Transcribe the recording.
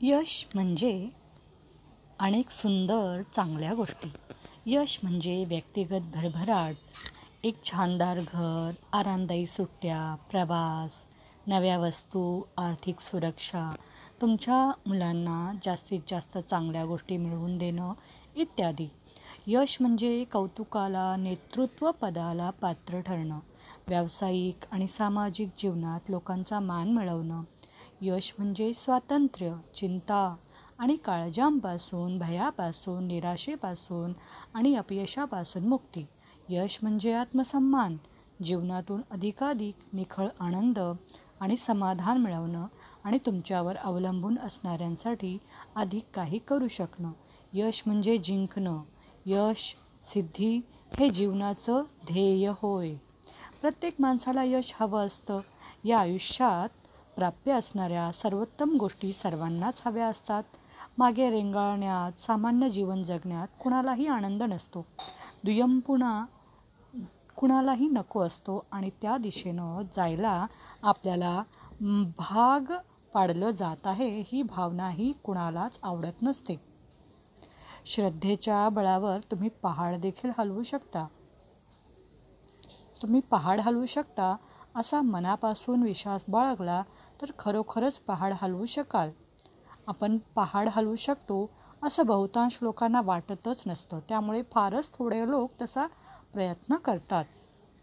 यश म्हणजे अनेक सुंदर चांगल्या गोष्टी. यश म्हणजे व्यक्तिगत भरभराट एक छानदार घर आरामदायी सुट्ट्या प्रवास नव्या वस्तू आर्थिक सुरक्षा तुमच्या मुलांना जास्तीत जास्त चांगल्या गोष्टी मिळवून देणं इत्यादी. यश म्हणजे कौतुकाला नेतृत्व पदाला पात्र ठरणं व्यावसायिक आणि सामाजिक जीवनात लोकांचा मान मिळवणं यश म्हणजे स्वातंत्र्य चिंता आणि काळजांपासून भयापासून निराशेपासून आणि अपयशापासून मुक्ती. यश म्हणजे आत्मसन्मान जीवनातून अधिकाधिक निखळ आनंद आणि समाधान मिळवणं आणि तुमच्यावर अवलंबून असणाऱ्यांसाठी अधिक काही करू शकणं. यश म्हणजे जिंकणं. यश सिद्धी हे जीवनाचं ध्येय होय. प्रत्येक माणसाला यश हवं असतं. या आयुष्यात प्राप्य असणाऱ्या सर्वोत्तम गोष्टी सर्वांनाच हव्या असतात. मागे रेंगाळण्यात सामान्य जीवन जगण्यात कुणालाही आनंद नसतो. दुय्यम पुन्हा कुणालाही नको असतो आणि त्या दिशेनं जायला आपल्याला भाग पाडलं जात आहे ही भावनाही कुणालाच आवडत नसते. श्रद्धेच्या बळावर तुम्ही पहाड देखील हलवू शकता. तुम्ही पहाड हलवू शकता असा मनापासून विश्वास बाळगला तर खरोखरच पहाड हलवू शकाल. आपण पहाड हलवू शकतो असं बहुतांश लोकांना वाटतच नसतं. त्यामुळे फारच थोडे लोक तसा प्रयत्न करतात.